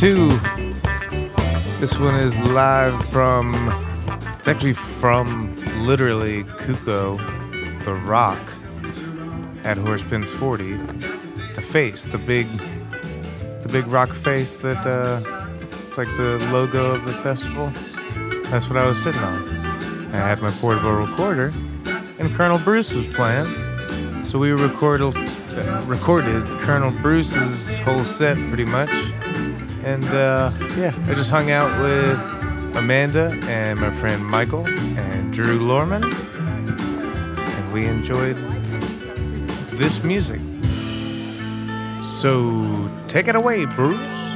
two. This one is live from, it's actually from literally Cuko, the rock at Horse Pens 40. The face, the big, the big rock face that, uh, it's like the logo of the festival. That's what I was sitting on. I had my portable recorder, and Colonel Bruce was playing. So we recorded, uh, recorded Colonel Bruce's whole set pretty much. And uh, yeah, I just hung out with Amanda and my friend Michael and Drew Lorman. And we enjoyed this music. So take it away, Bruce.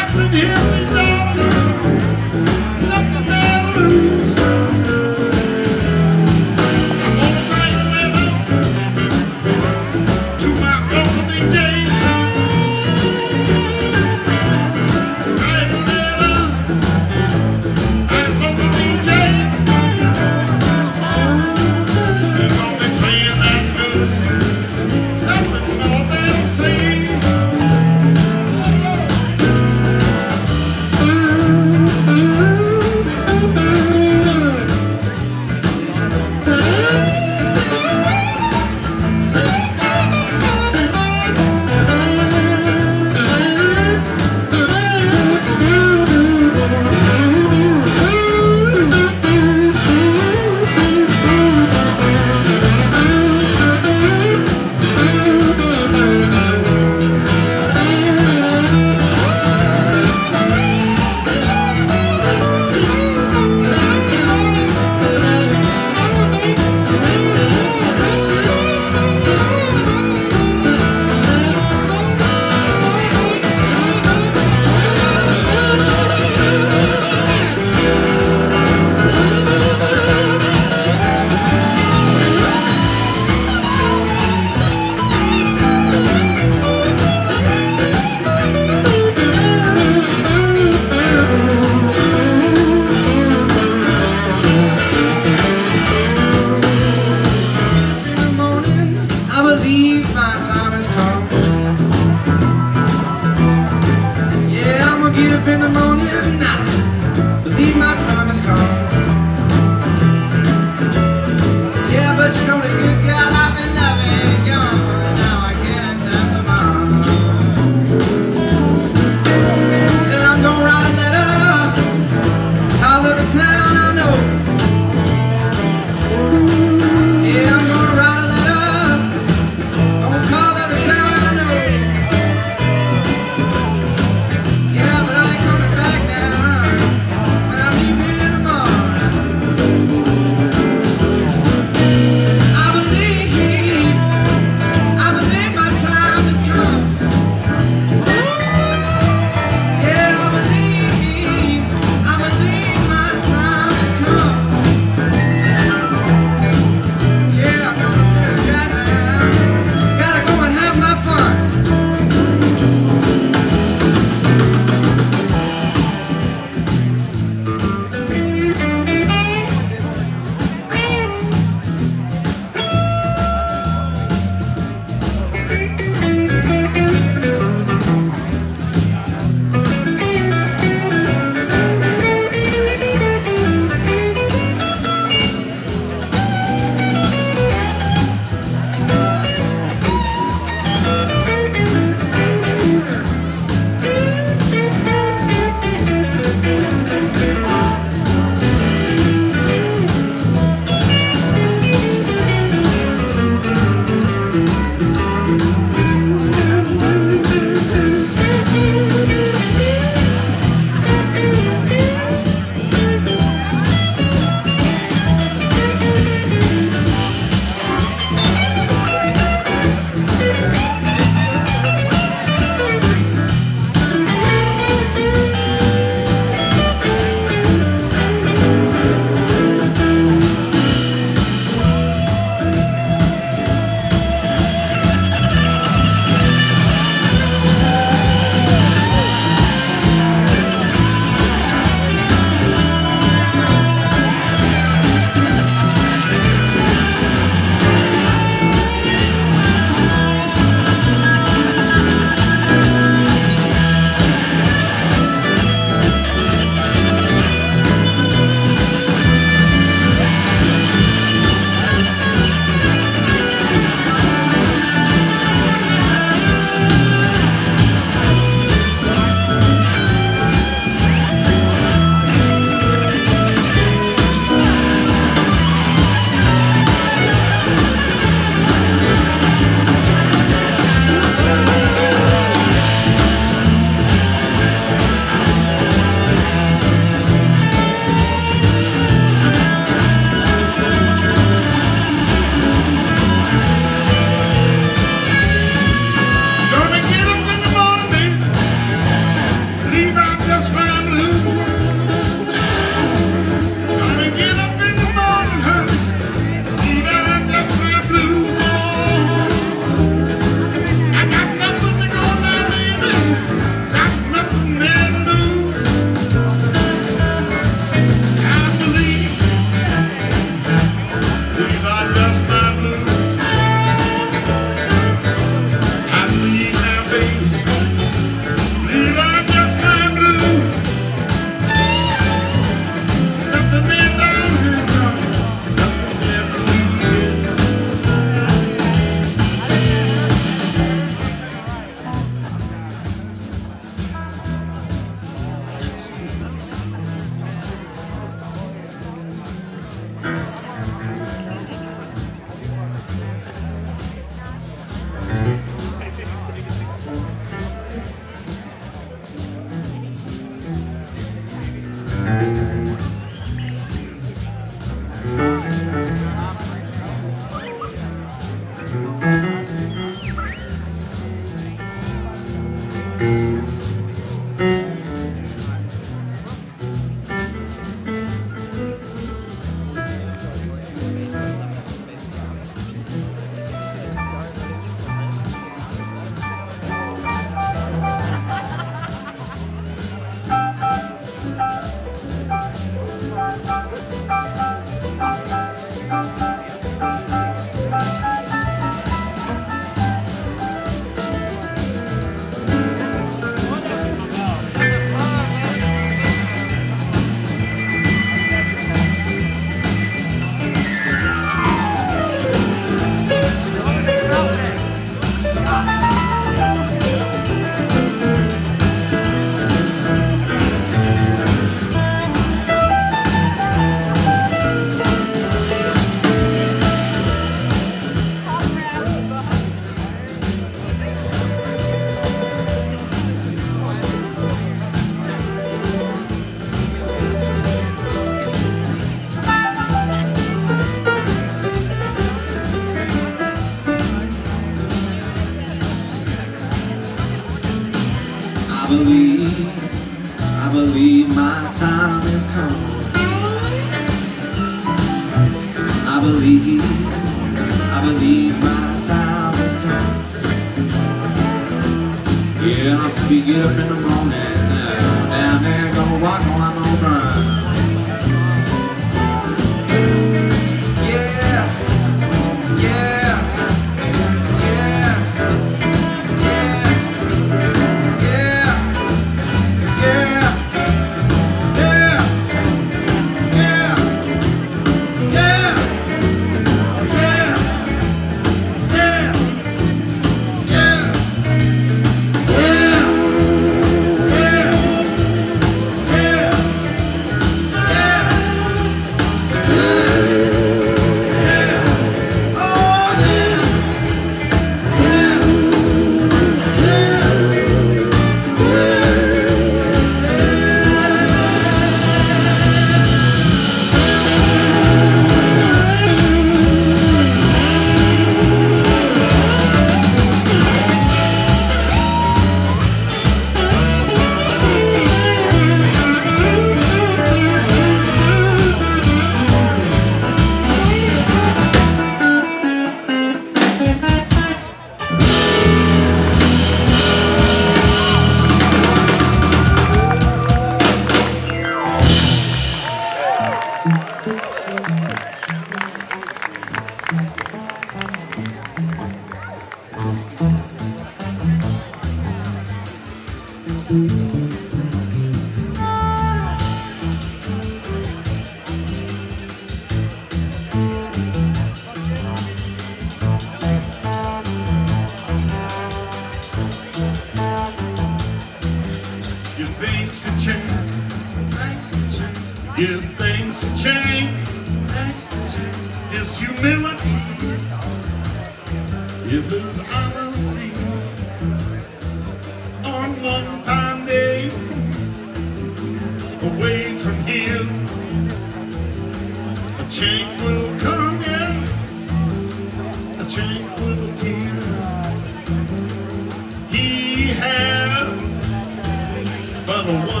But a one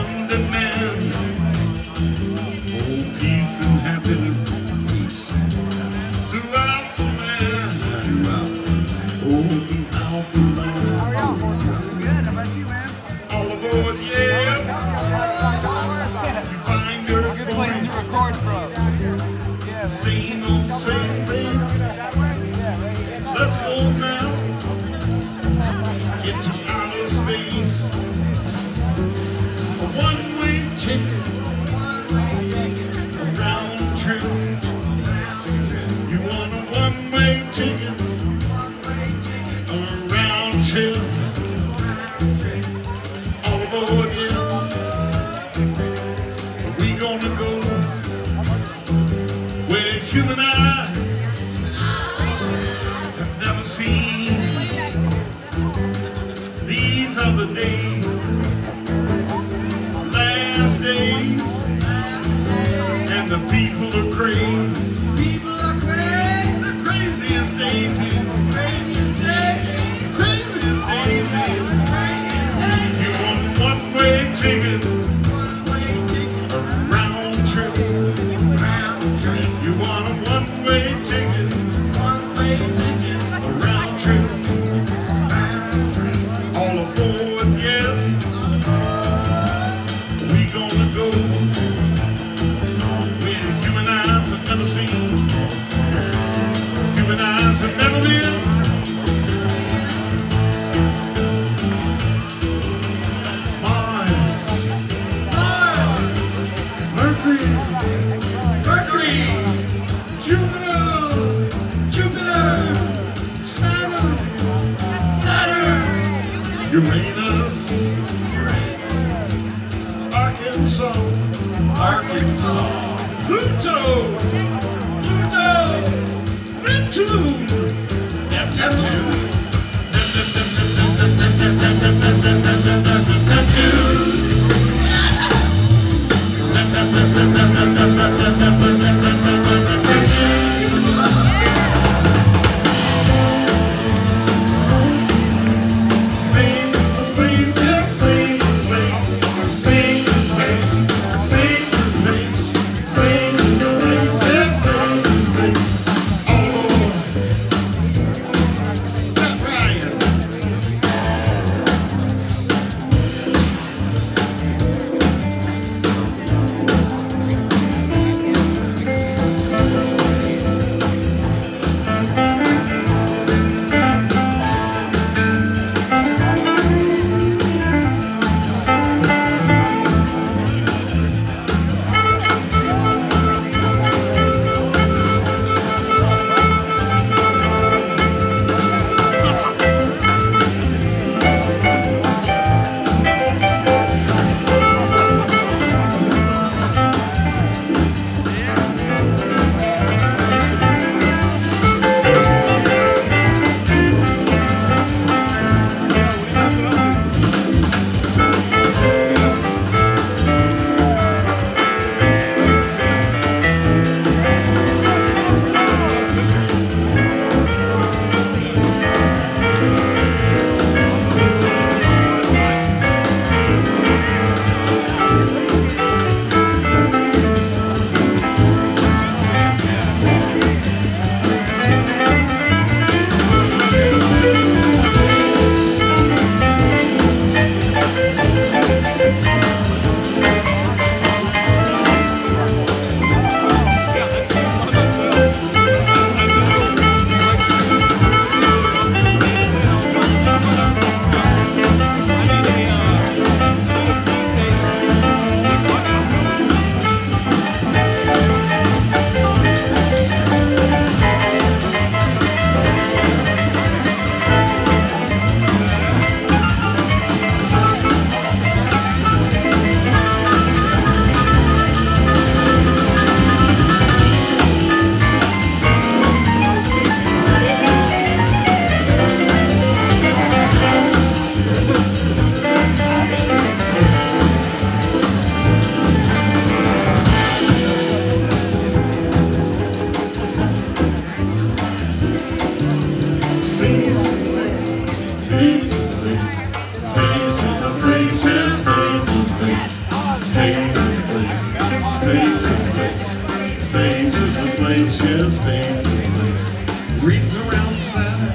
rings around Saturn,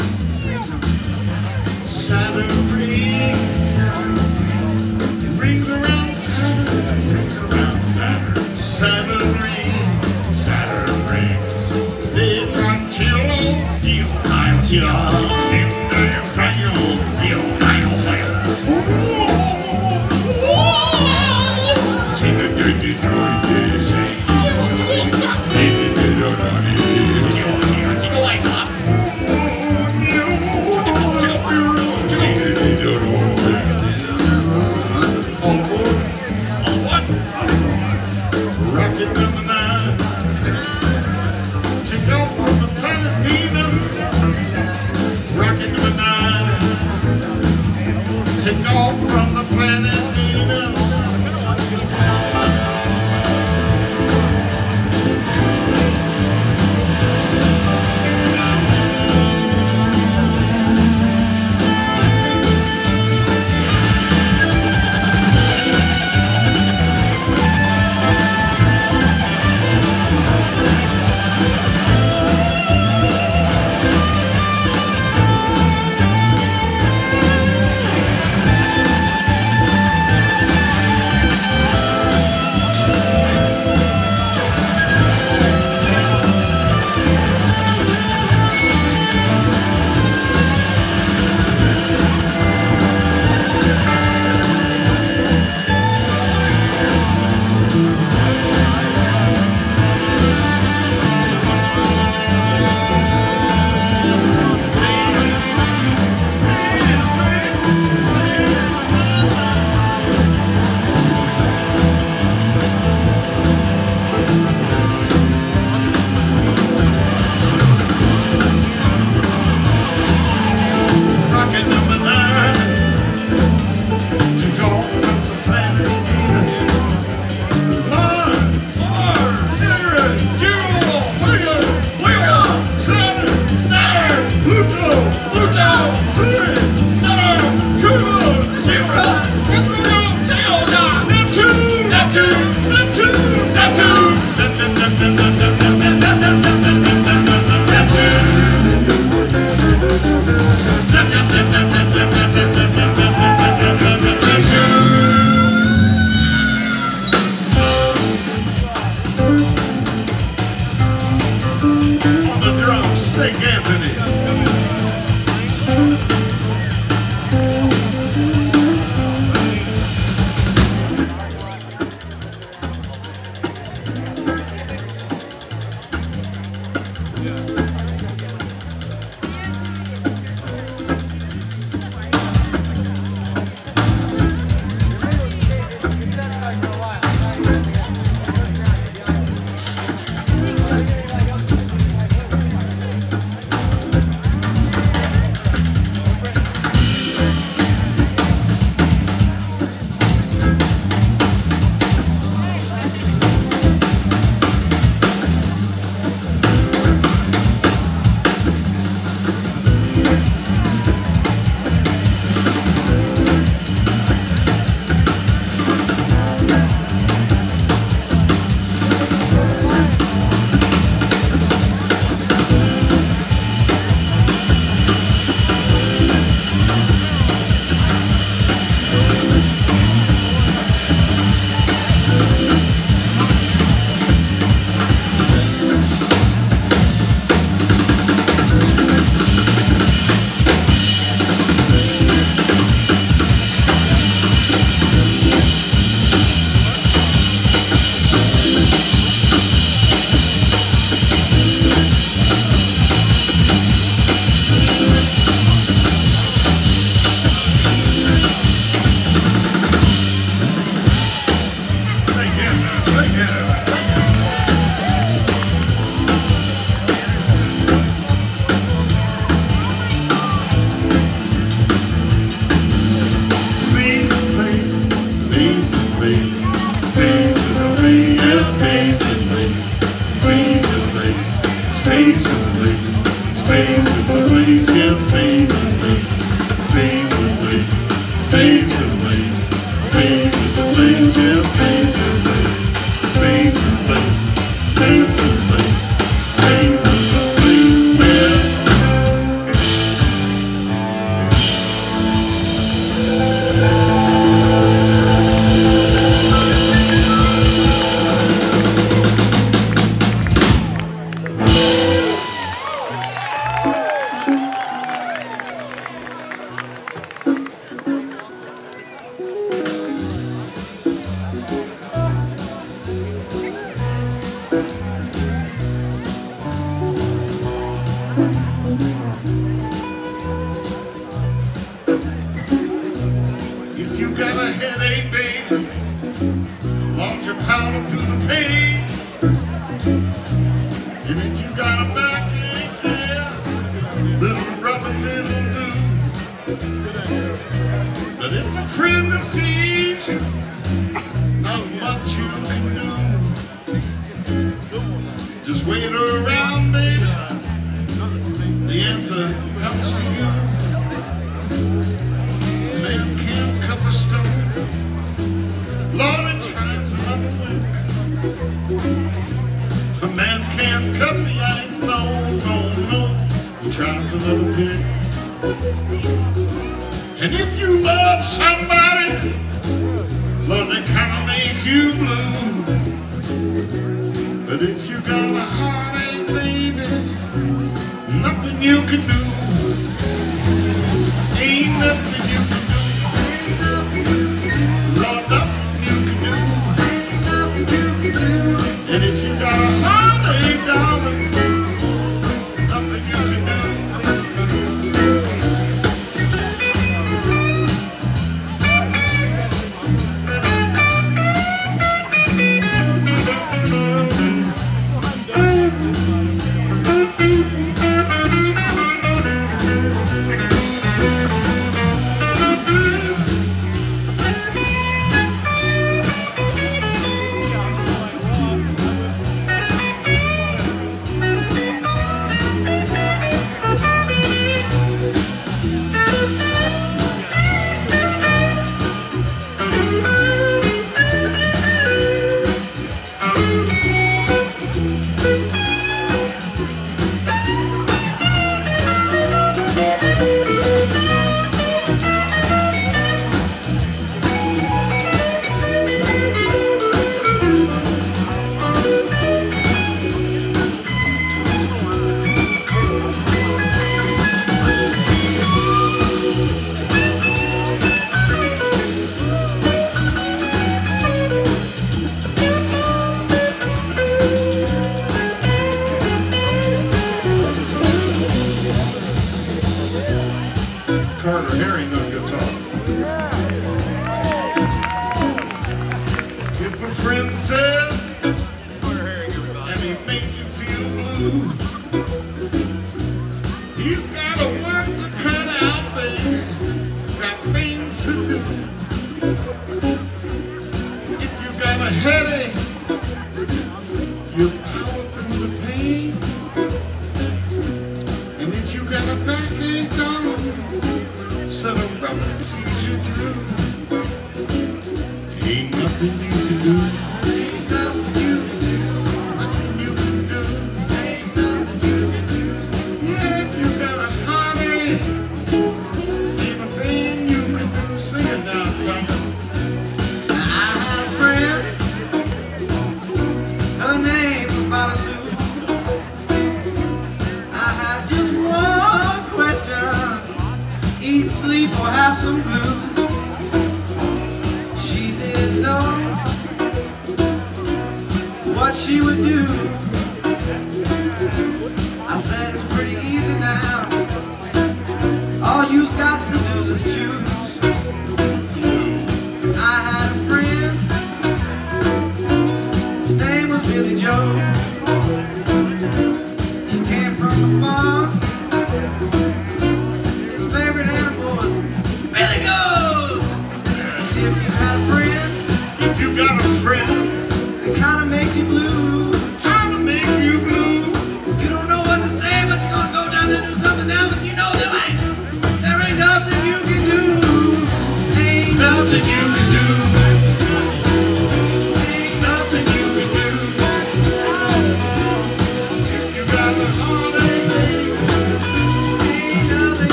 Saturn. Rings, it rings around Saturn, it rings Saturn, Saturn rings, Saturn rings, the Conchillo, times Conchillo.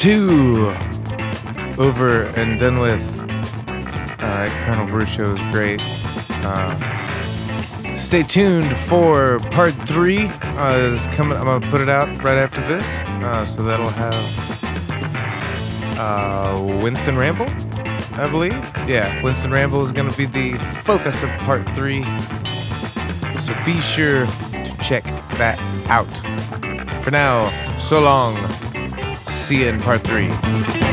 Two over and done with. Uh, Colonel Bruce is great. Uh, stay tuned for part three. Uh, is coming. I'm gonna put it out right after this, uh, so that'll have uh, Winston Ramble, I believe. Yeah, Winston Ramble is gonna be the focus of part three. So be sure to check that out. For now, so long. See you in part three.